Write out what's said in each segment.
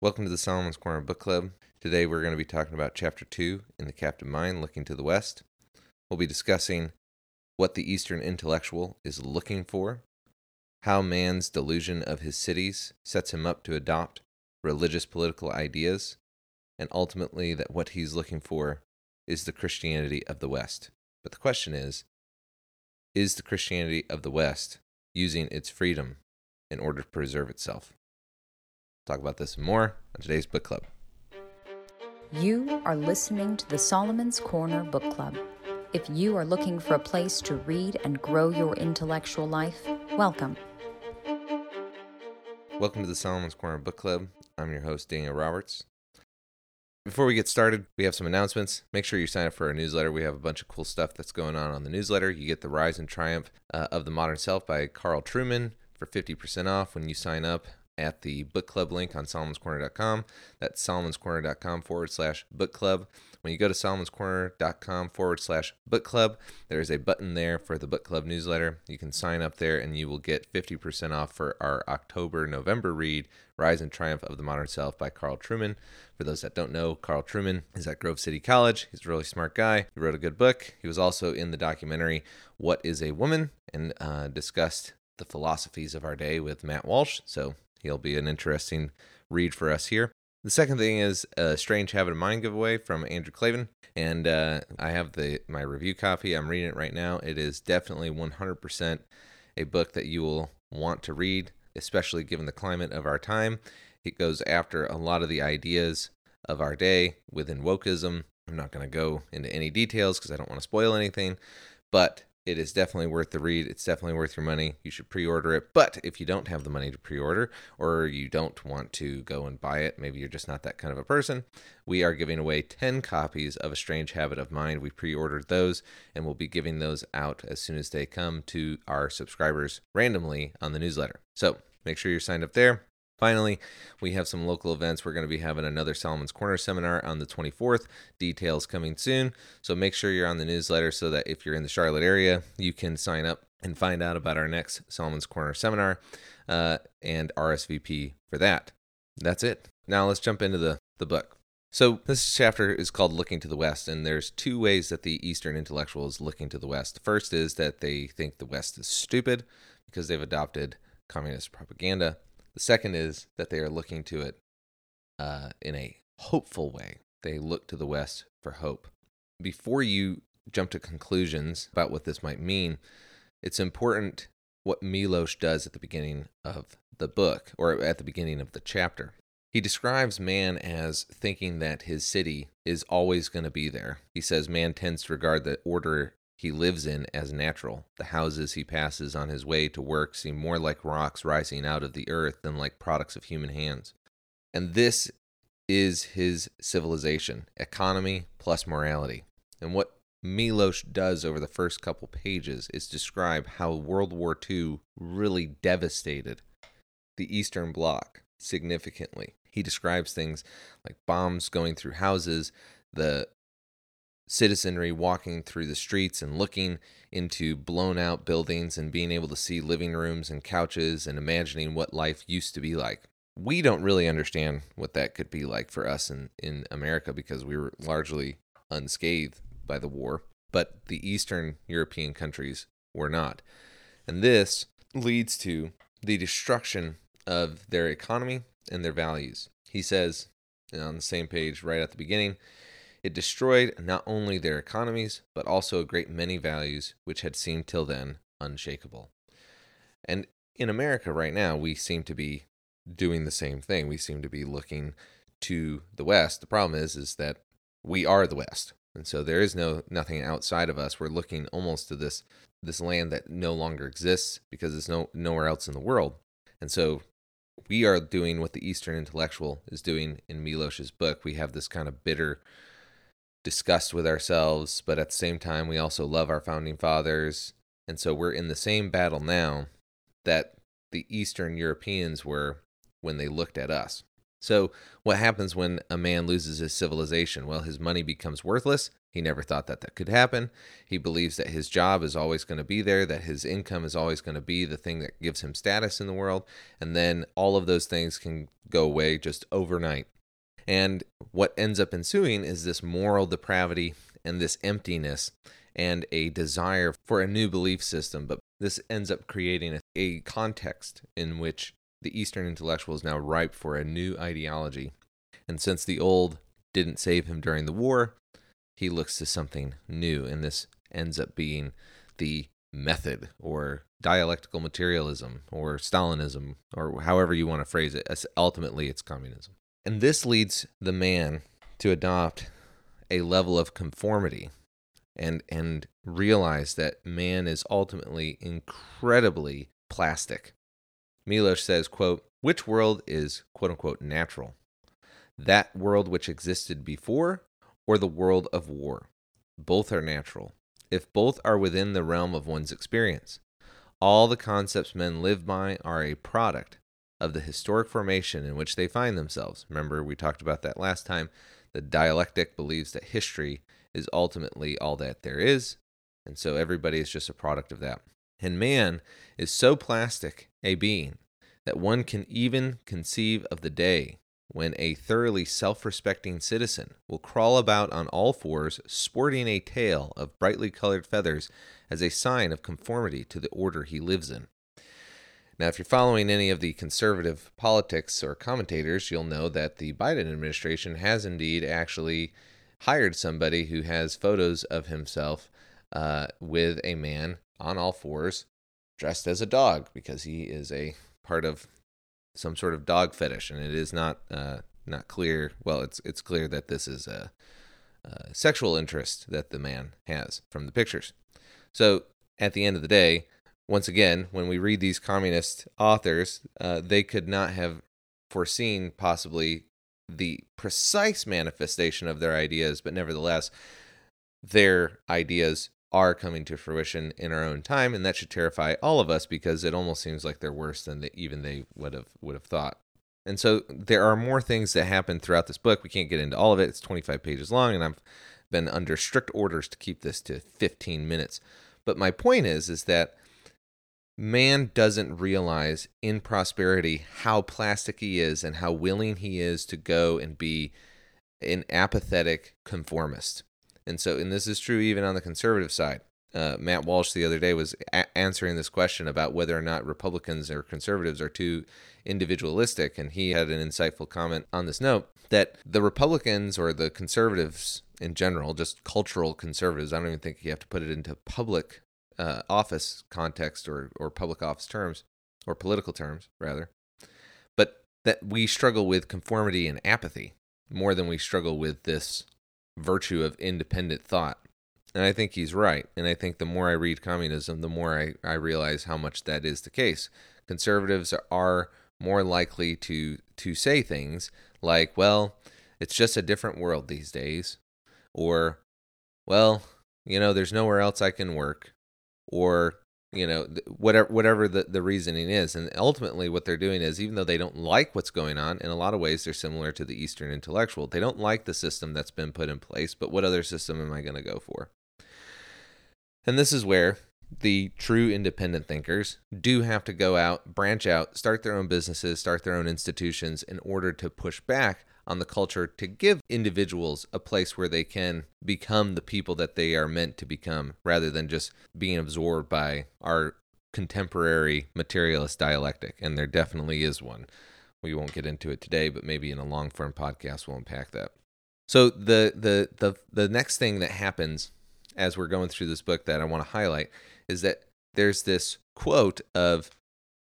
Welcome to the Solomon's Corner Book Club. Today we're going to be talking about Chapter 2 in The Captive Mind Looking to the West. We'll be discussing what the Eastern intellectual is looking for, how man's delusion of his cities sets him up to adopt religious political ideas, and ultimately that what he's looking for is the Christianity of the West. But the question is is the Christianity of the West using its freedom in order to preserve itself? Talk about this and more on today's book club. You are listening to the Solomon's Corner Book Club. If you are looking for a place to read and grow your intellectual life, welcome. Welcome to the Solomon's Corner Book Club. I'm your host, Daniel Roberts. Before we get started, we have some announcements. Make sure you sign up for our newsletter. We have a bunch of cool stuff that's going on on the newsletter. You get The Rise and Triumph uh, of the Modern Self by Carl Trueman for 50% off when you sign up at the book club link on solomonscorner.com. That's solomonscorner.com forward slash book club. When you go to solomonscorner.com forward slash book club, there is a button there for the book club newsletter. You can sign up there and you will get 50% off for our October November read, Rise and Triumph of the Modern Self by Carl Trueman. For those that don't know, Carl Trueman is at Grove City College. He's a really smart guy. He wrote a good book. He was also in the documentary What is a Woman and uh, discussed the philosophies of our day with Matt Walsh. So He'll be an interesting read for us here. The second thing is a Strange Habit of Mind giveaway from Andrew Klavan, and uh, I have the my review copy. I'm reading it right now. It is definitely 100% a book that you will want to read, especially given the climate of our time. It goes after a lot of the ideas of our day within wokeism. I'm not going to go into any details because I don't want to spoil anything, but it is definitely worth the read. It's definitely worth your money. You should pre order it. But if you don't have the money to pre order or you don't want to go and buy it, maybe you're just not that kind of a person, we are giving away 10 copies of A Strange Habit of Mind. We pre ordered those and we'll be giving those out as soon as they come to our subscribers randomly on the newsletter. So make sure you're signed up there. Finally, we have some local events. We're going to be having another Solomon's Corner seminar on the 24th. Details coming soon. So make sure you're on the newsletter so that if you're in the Charlotte area, you can sign up and find out about our next Solomon's Corner seminar uh, and RSVP for that. That's it. Now let's jump into the, the book. So this chapter is called Looking to the West, and there's two ways that the Eastern intellectual is looking to the West. The first is that they think the West is stupid because they've adopted communist propaganda. The second is that they are looking to it uh, in a hopeful way. They look to the West for hope. Before you jump to conclusions about what this might mean, it's important what Milosz does at the beginning of the book or at the beginning of the chapter. He describes man as thinking that his city is always going to be there. He says man tends to regard the order he lives in as natural. The houses he passes on his way to work seem more like rocks rising out of the earth than like products of human hands. And this is his civilization economy plus morality. And what Milosz does over the first couple pages is describe how World War II really devastated the Eastern Bloc significantly. He describes things like bombs going through houses, the citizenry walking through the streets and looking into blown out buildings and being able to see living rooms and couches and imagining what life used to be like. We don't really understand what that could be like for us in, in America because we were largely unscathed by the war, but the Eastern European countries were not. And this leads to the destruction of their economy and their values. He says on the same page right at the beginning it destroyed not only their economies, but also a great many values which had seemed till then unshakable. And in America right now, we seem to be doing the same thing. We seem to be looking to the West. The problem is, is that we are the West. And so there is no nothing outside of us. We're looking almost to this this land that no longer exists because it's no nowhere else in the world. And so we are doing what the Eastern intellectual is doing in Milosz's book. We have this kind of bitter disgust with ourselves, but at the same time, we also love our founding fathers. And so we're in the same battle now that the Eastern Europeans were when they looked at us. So, what happens when a man loses his civilization? Well, his money becomes worthless. He never thought that that could happen. He believes that his job is always going to be there, that his income is always going to be the thing that gives him status in the world. And then all of those things can go away just overnight. And what ends up ensuing is this moral depravity and this emptiness and a desire for a new belief system. But this ends up creating a, a context in which the Eastern intellectual is now ripe for a new ideology. And since the old didn't save him during the war, he looks to something new. And this ends up being the method or dialectical materialism or Stalinism or however you want to phrase it. Ultimately, it's communism. And this leads the man to adopt a level of conformity and and realize that man is ultimately incredibly plastic. Milosz says, quote, which world is quote unquote natural? That world which existed before or the world of war? Both are natural, if both are within the realm of one's experience. All the concepts men live by are a product of the historic formation in which they find themselves. Remember, we talked about that last time. The dialectic believes that history is ultimately all that there is, and so everybody is just a product of that. And man is so plastic a being that one can even conceive of the day when a thoroughly self respecting citizen will crawl about on all fours, sporting a tail of brightly colored feathers as a sign of conformity to the order he lives in. Now, if you're following any of the conservative politics or commentators, you'll know that the Biden administration has indeed actually hired somebody who has photos of himself uh, with a man on all fours dressed as a dog because he is a part of some sort of dog fetish, and it is not uh, not clear. Well, it's it's clear that this is a, a sexual interest that the man has from the pictures. So at the end of the day, once again, when we read these communist authors, uh, they could not have foreseen possibly the precise manifestation of their ideas, but nevertheless, their ideas are coming to fruition in our own time, and that should terrify all of us because it almost seems like they're worse than the, even they would have would have thought. And so there are more things that happen throughout this book. We can't get into all of it. It's 25 pages long, and I've been under strict orders to keep this to 15 minutes. But my point is, is that man doesn't realize in prosperity how plastic he is and how willing he is to go and be an apathetic conformist. And so, and this is true even on the conservative side. Uh, Matt Walsh the other day was a- answering this question about whether or not Republicans or conservatives are too individualistic. And he had an insightful comment on this note that the Republicans or the conservatives in general, just cultural conservatives, I don't even think you have to put it into public uh, office context or, or public office terms, or political terms, rather, but that we struggle with conformity and apathy more than we struggle with this virtue of independent thought. And I think he's right. And I think the more I read communism, the more I, I realize how much that is the case. Conservatives are more likely to to say things like, well, it's just a different world these days, or, well, you know, there's nowhere else I can work, or you know whatever whatever the, the reasoning is. And ultimately what they're doing is even though they don't like what's going on in a lot of ways they're similar to the eastern intellectual. They don't like the system that's been put in place but what other system am i going to go for? And this is where the true independent thinkers do have to go out branch out start their own businesses start their own institutions in order to push back on the culture to give individuals a place where they can become the people that they are meant to become rather than just being absorbed by our contemporary materialist dialectic. And there definitely is one. We won't get into it today, but maybe in a long form podcast we'll unpack that. So the the the the next thing that happens as we're going through this book that I want to highlight is that there's this quote of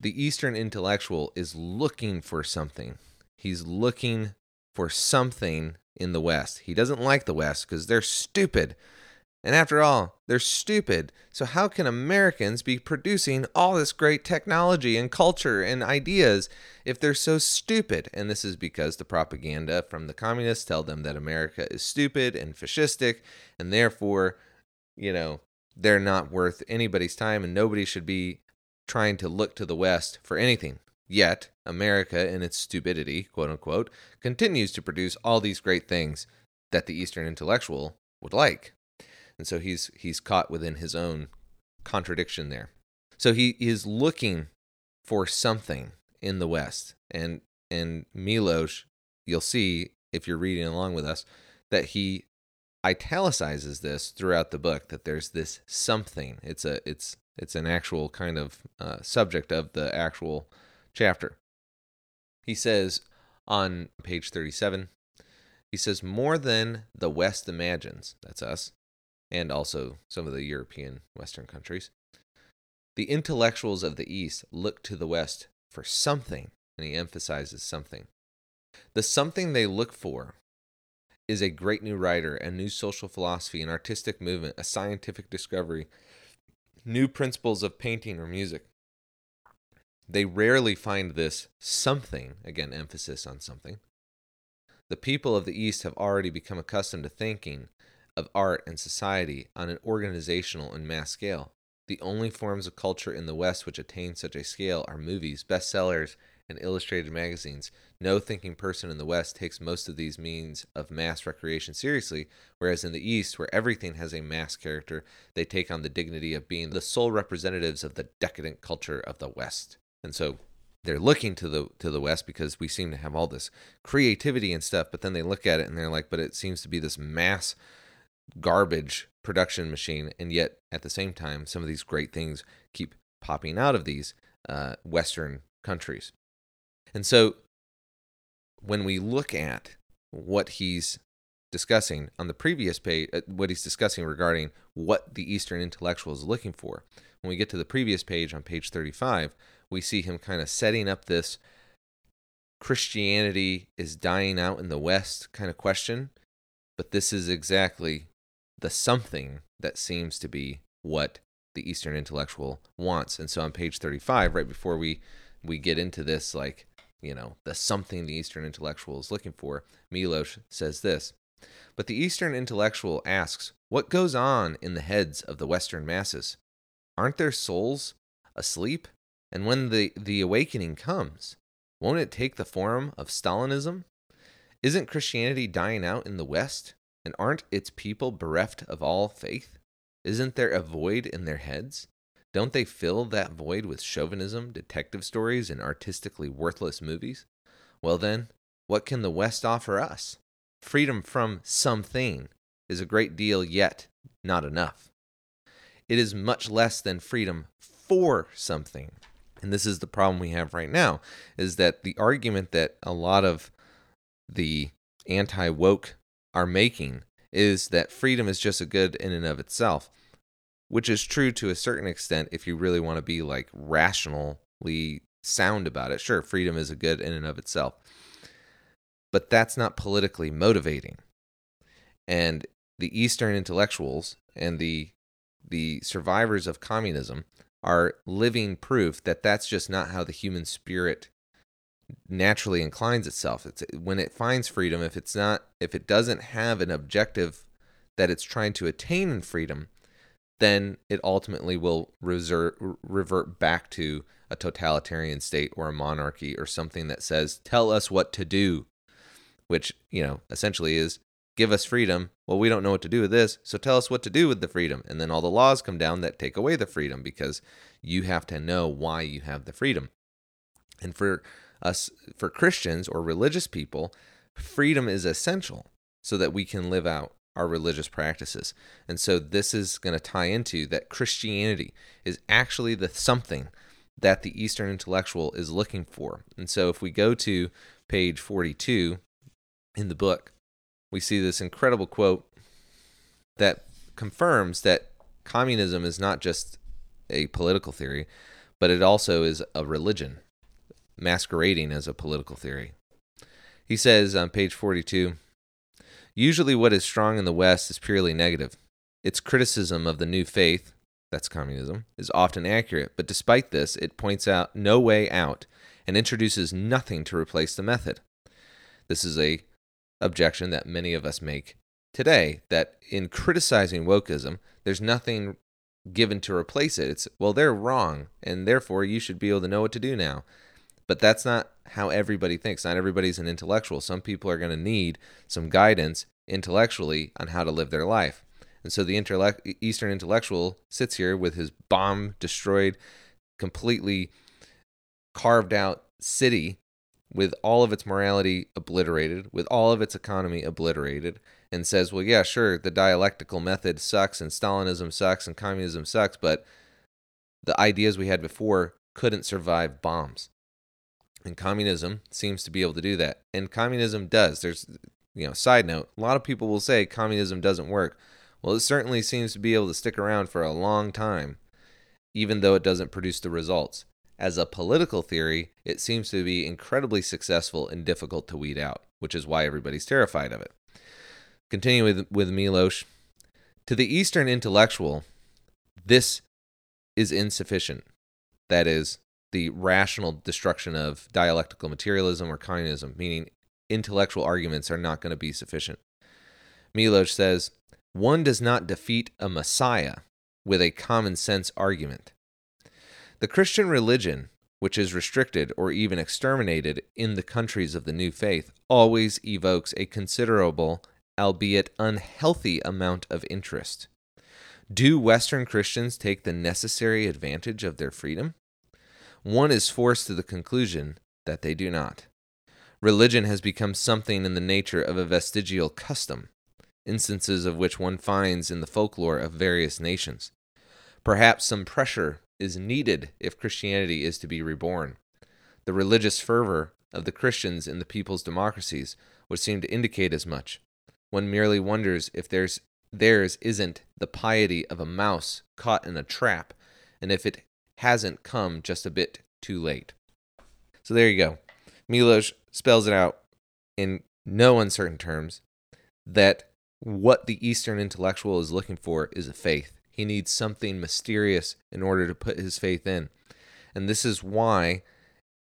the Eastern intellectual is looking for something. He's looking for something in the West. He doesn't like the West because they're stupid. And after all, they're stupid. So, how can Americans be producing all this great technology and culture and ideas if they're so stupid? And this is because the propaganda from the communists tell them that America is stupid and fascistic, and therefore, you know, they're not worth anybody's time and nobody should be trying to look to the West for anything. Yet, America, in its stupidity, quote unquote, continues to produce all these great things that the Eastern intellectual would like. And so he's he's caught within his own contradiction there. So he is looking for something in the West. And and Milosz, you'll see if you're reading along with us, that he italicizes this throughout the book that there's this something. It's a it's it's an actual kind of uh, subject of the actual chapter. He says on page 37, he says, More than the West imagines, that's us, and also some of the European Western countries, the intellectuals of the East look to the West for something, and he emphasizes something. The something they look for is a great new writer, a new social philosophy, an artistic movement, a scientific discovery, new principles of painting or music. They rarely find this something, again, emphasis on something. The people of the East have already become accustomed to thinking of art and society on an organizational and mass scale. The only forms of culture in the West which attain such a scale are movies, bestsellers, and illustrated magazines. No thinking person in the West takes most of these means of mass recreation seriously, whereas in the East, where everything has a mass character, they take on the dignity of being the sole representatives of the decadent culture of the West. And so they're looking to the to the West because we seem to have all this creativity and stuff, but then they look at it and they're like, but it seems to be this mass garbage production machine, and yet at the same time, some of these great things keep popping out of these uh, Western countries. And so when we look at what he's discussing on the previous page, uh, what he's discussing regarding what the Eastern intellectual is looking for, when we get to the previous page on page 35, we see him kind of setting up this Christianity is dying out in the West kind of question. But this is exactly the something that seems to be what the Eastern intellectual wants. And so on page 35, right before we we get into this like you know, the something the Eastern intellectual is looking for, Milosz says this. But the Eastern intellectual asks, What goes on in the heads of the Western masses? Aren't their souls asleep? And when the, the awakening comes, won't it take the form of Stalinism? Isn't Christianity dying out in the West? And aren't its people bereft of all faith? Isn't there a void in their heads? Don't they fill that void with chauvinism, detective stories, and artistically worthless movies? Well, then, what can the West offer us? Freedom from something is a great deal, yet not enough. It is much less than freedom for something. And this is the problem we have right now is that the argument that a lot of the anti woke are making is that freedom is just a good in and of itself which is true to a certain extent if you really want to be like rationally sound about it. Sure, freedom is a good in and of itself. But that's not politically motivating. And the Eastern intellectuals and the the survivors of communism are living proof that that's just not how the human spirit naturally inclines itself. It's when it finds freedom, if it's not if it doesn't have an objective that it's trying to attain in freedom, then it ultimately will reserve, revert back to a totalitarian state or a monarchy or something that says, tell us what to do, which, you know, essentially is give us freedom. Well, we don't know what to do with this, so tell us what to do with the freedom. And then all the laws come down that take away the freedom because you have to know why you have the freedom. And for us, for Christians or religious people, freedom is essential so that we can live out our religious practices. And so this is going to tie into that Christianity is actually the something that the Eastern intellectual is looking for. And so if we go to page 42 in the book, we see this incredible quote that confirms that communism is not just a political theory, but it also is a religion masquerading as a political theory. He says on page 42 Usually, what is strong in the West is purely negative. Its criticism of the new faith, that's communism, is often accurate, but despite this, it points out no way out and introduces nothing to replace the method. This is a objection that many of us make today that in criticizing wokeism, there's nothing given to replace it. It's well, they're wrong, and therefore you should be able to know what to do now. But that's not how everybody thinks. Not everybody's an intellectual. Some people are going to need some guidance intellectually on how to live their life. And so the intellect, Eastern intellectual sits here with his bomb destroyed, completely carved out city with all of its morality obliterated, with all of its economy obliterated, and says, well, yeah, sure, the dialectical method sucks and Stalinism sucks and communism sucks, but the ideas we had before couldn't survive bombs. And communism seems to be able to do that. And communism does. There's, you know, side note, a lot of people will say communism doesn't work. Well, it certainly seems to be able to stick around for a long time, even though it doesn't produce the results. As a political theory, it seems to be incredibly successful and difficult to weed out, which is why everybody's terrified of it. Continue with, with Milosz. To the Eastern intellectual, this is insufficient. That is, the rational destruction of dialectical materialism or communism, meaning intellectual arguments are not going to be sufficient. Milosz says, one does not defeat a Messiah with a common sense argument. The Christian religion, which is restricted or even exterminated in the countries of the new faith, always evokes a considerable, albeit unhealthy, amount of interest. Do Western Christians take the necessary advantage of their freedom? One is forced to the conclusion that they do not. Religion has become something in the nature of a vestigial custom, instances of which one finds in the folklore of various nations. Perhaps some pressure is needed if Christianity is to be reborn. The religious fervor of the Christians in the people's democracies would seem to indicate as much. One merely wonders if there's theirs isn't the piety of a mouse caught in a trap, and if it hasn't come just a bit too late. So there you go. Milosz spells it out in no uncertain terms that what the Eastern intellectual is looking for is a faith. He needs something mysterious in order to put his faith in. And this is why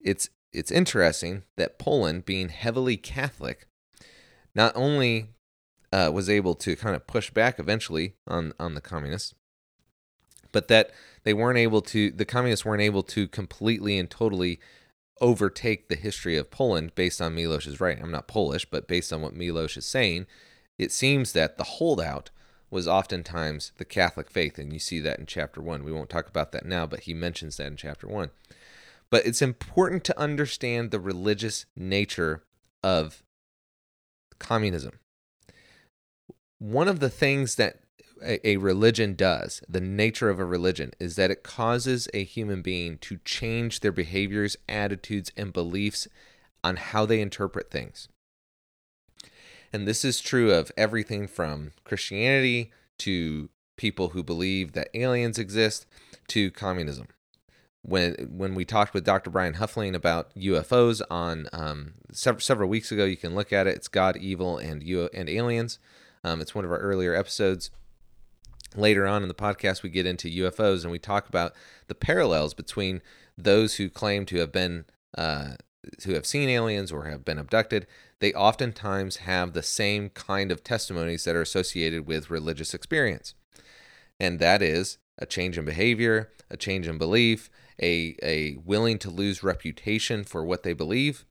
it's it's interesting that Poland, being heavily Catholic, not only uh, was able to kind of push back eventually on on the communists, but that they weren't able to the communists weren't able to completely and totally overtake the history of Poland based on Milosz's writing. I'm not Polish, but based on what Milosz is saying, it seems that the holdout was oftentimes the Catholic faith, and you see that in chapter one. We won't talk about that now, but he mentions that in chapter one. But it's important to understand the religious nature of communism. One of the things that a, religion does, the nature of a religion, is that it causes a human being to change their behaviors, attitudes, and beliefs on how they interpret things. And this is true of everything from Christianity to people who believe that aliens exist to communism. When when we talked with Dr. Brian Huffling about UFOs on um, several, several weeks ago, you can look at it. It's God, evil, and U- and aliens. Um, it's one of our earlier episodes. Later on in the podcast, we get into UFOs and we talk about the parallels between those who claim to have been uh, who have seen aliens or have been abducted, they oftentimes have the same kind of testimonies that are associated with religious experience. And that is a change in behavior, a change in belief, a, a willing to lose reputation for what they believe.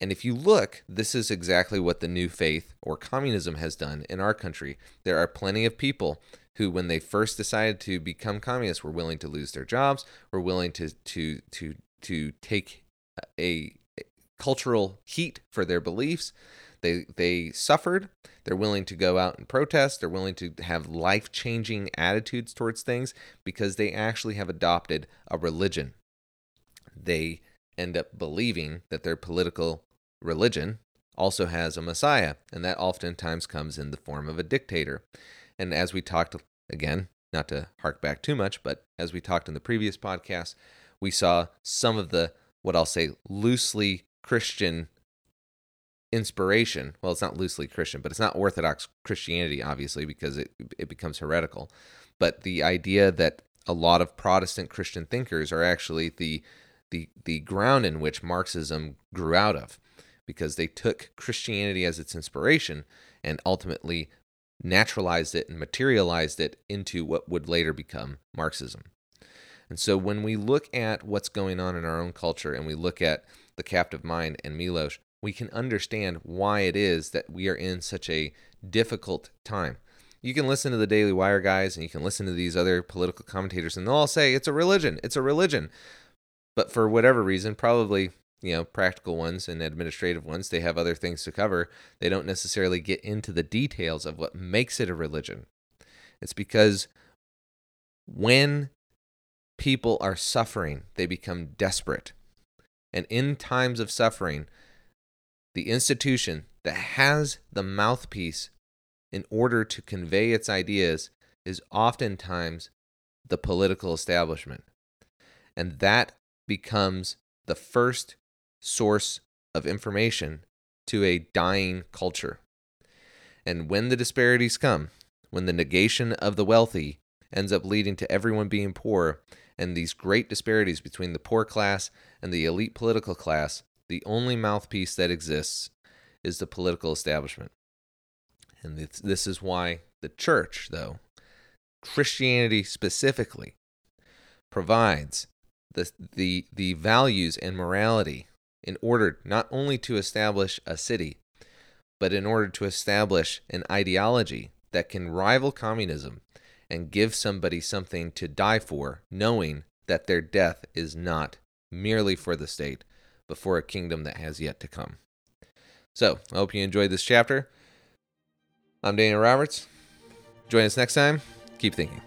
And if you look, this is exactly what the new faith or communism has done in our country. There are plenty of people who, when they first decided to become communists, were willing to lose their jobs, were willing to to to to take a cultural heat for their beliefs. They they suffered. They're willing to go out and protest. They're willing to have life-changing attitudes towards things because they actually have adopted a religion. They end up believing that their political religion also has a messiah, and that oftentimes comes in the form of a dictator. And as we talked again, not to hark back too much, but as we talked in the previous podcast, we saw some of the what I'll say loosely Christian inspiration. Well, it's not loosely Christian, but it's not Orthodox Christianity, obviously, because it it becomes heretical. But the idea that a lot of Protestant Christian thinkers are actually the the the ground in which Marxism grew out of, because they took Christianity as its inspiration and ultimately naturalized it and materialized it into what would later become Marxism. And so when we look at what's going on in our own culture and we look at the captive mind and Milosz, we can understand why it is that we are in such a difficult time. You can listen to the Daily Wire guys and you can listen to these other political commentators, and they'll all say it's a religion, it's a religion. But for whatever reason, probably you know practical ones and administrative ones, they have other things to cover. They don't necessarily get into the details of what makes it a religion. It's because when people are suffering, they become desperate. And in times of suffering, the institution that has the mouthpiece in order to convey its ideas is oftentimes the political establishment. And that becomes the first source of information to a dying culture. And when the disparities come, when the negation of the wealthy ends up leading to everyone being poor, and these great disparities between the poor class and the elite political class, the only mouthpiece that exists is the political establishment. And this, this is why the church, though, Christianity specifically, provides the, the, the values and morality in order not only to establish a city, but in order to establish an ideology that can rival communism and give somebody something to die for, knowing that their death is not merely for the state, but for a kingdom that has yet to come. So, I hope you enjoyed this chapter. I'm Daniel Roberts. Join us next time. Keep thinking.